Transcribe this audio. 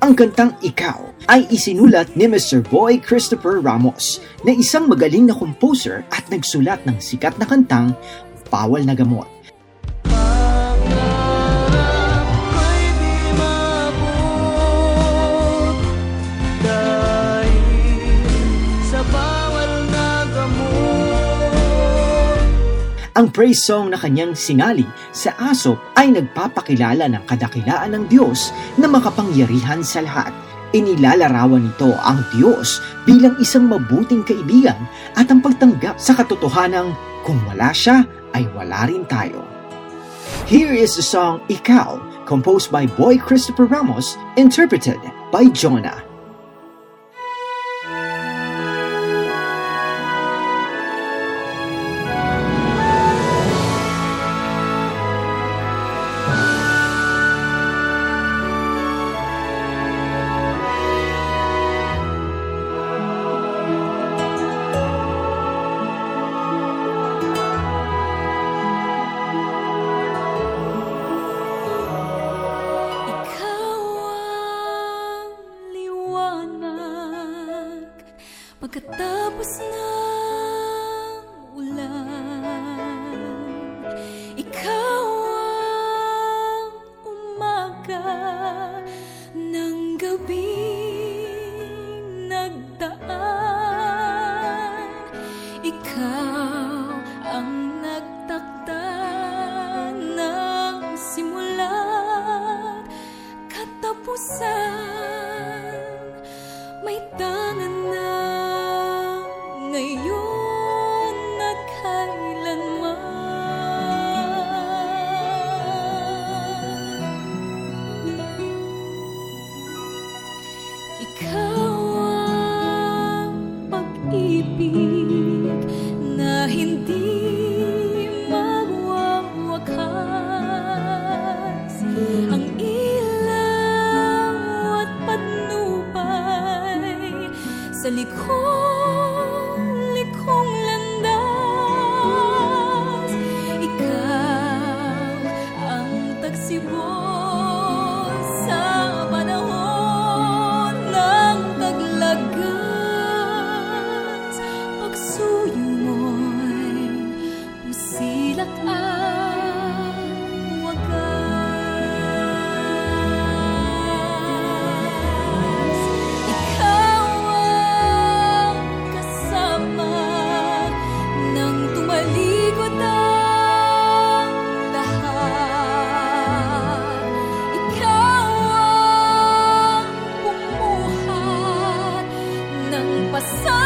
Ang kantang Ikaw ay isinulat ni Mr. Boy Christopher Ramos na isang magaling na composer at nagsulat ng sikat na kantang Bawal na Gamot. Ang praise song na kanyang singali sa Asop ay nagpapakilala ng kadakilaan ng Diyos na makapangyarihan sa lahat. Inilalarawan nito ang Diyos bilang isang mabuting kaibigan at ang pagtanggap sa katotohanang kung wala siya ay wala rin tayo. Here is the song Ikaw, composed by Boy Christopher Ramos, interpreted by Jonah. Pagkatapos ng ulan. Ikaw ang umaga ng gabing nagdaan. Ikaw ang nagtakda ng simula't katapusan May tangan na ang bumuhat ng pasal